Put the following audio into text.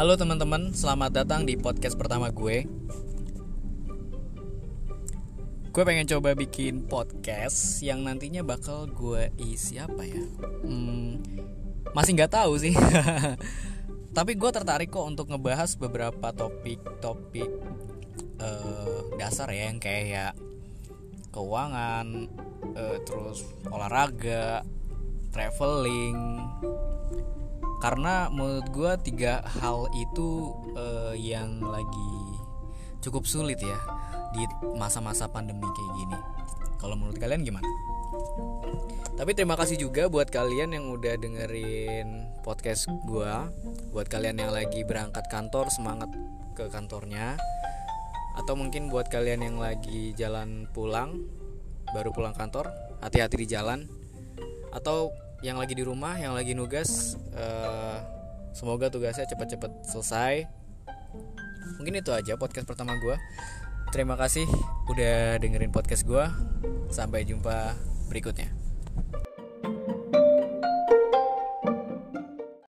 Halo teman-teman, selamat datang di podcast pertama gue. Gue pengen coba bikin podcast yang nantinya bakal gue isi apa ya? Hmm, masih nggak tahu sih. Tapi gue tertarik kok untuk ngebahas beberapa topik-topik uh, dasar ya yang kayak keuangan, uh, terus olahraga, traveling. Karena menurut gue tiga hal itu uh, yang lagi cukup sulit ya di masa-masa pandemi kayak gini. Kalau menurut kalian gimana? Tapi terima kasih juga buat kalian yang udah dengerin podcast gue Buat kalian yang lagi berangkat kantor semangat ke kantornya Atau mungkin buat kalian yang lagi jalan pulang Baru pulang kantor Hati-hati di jalan Atau yang lagi di rumah, yang lagi nugas uh, Semoga tugasnya cepat-cepat selesai. Mungkin itu aja podcast pertama gue Terima kasih udah dengerin podcast gue Sampai jumpa berikutnya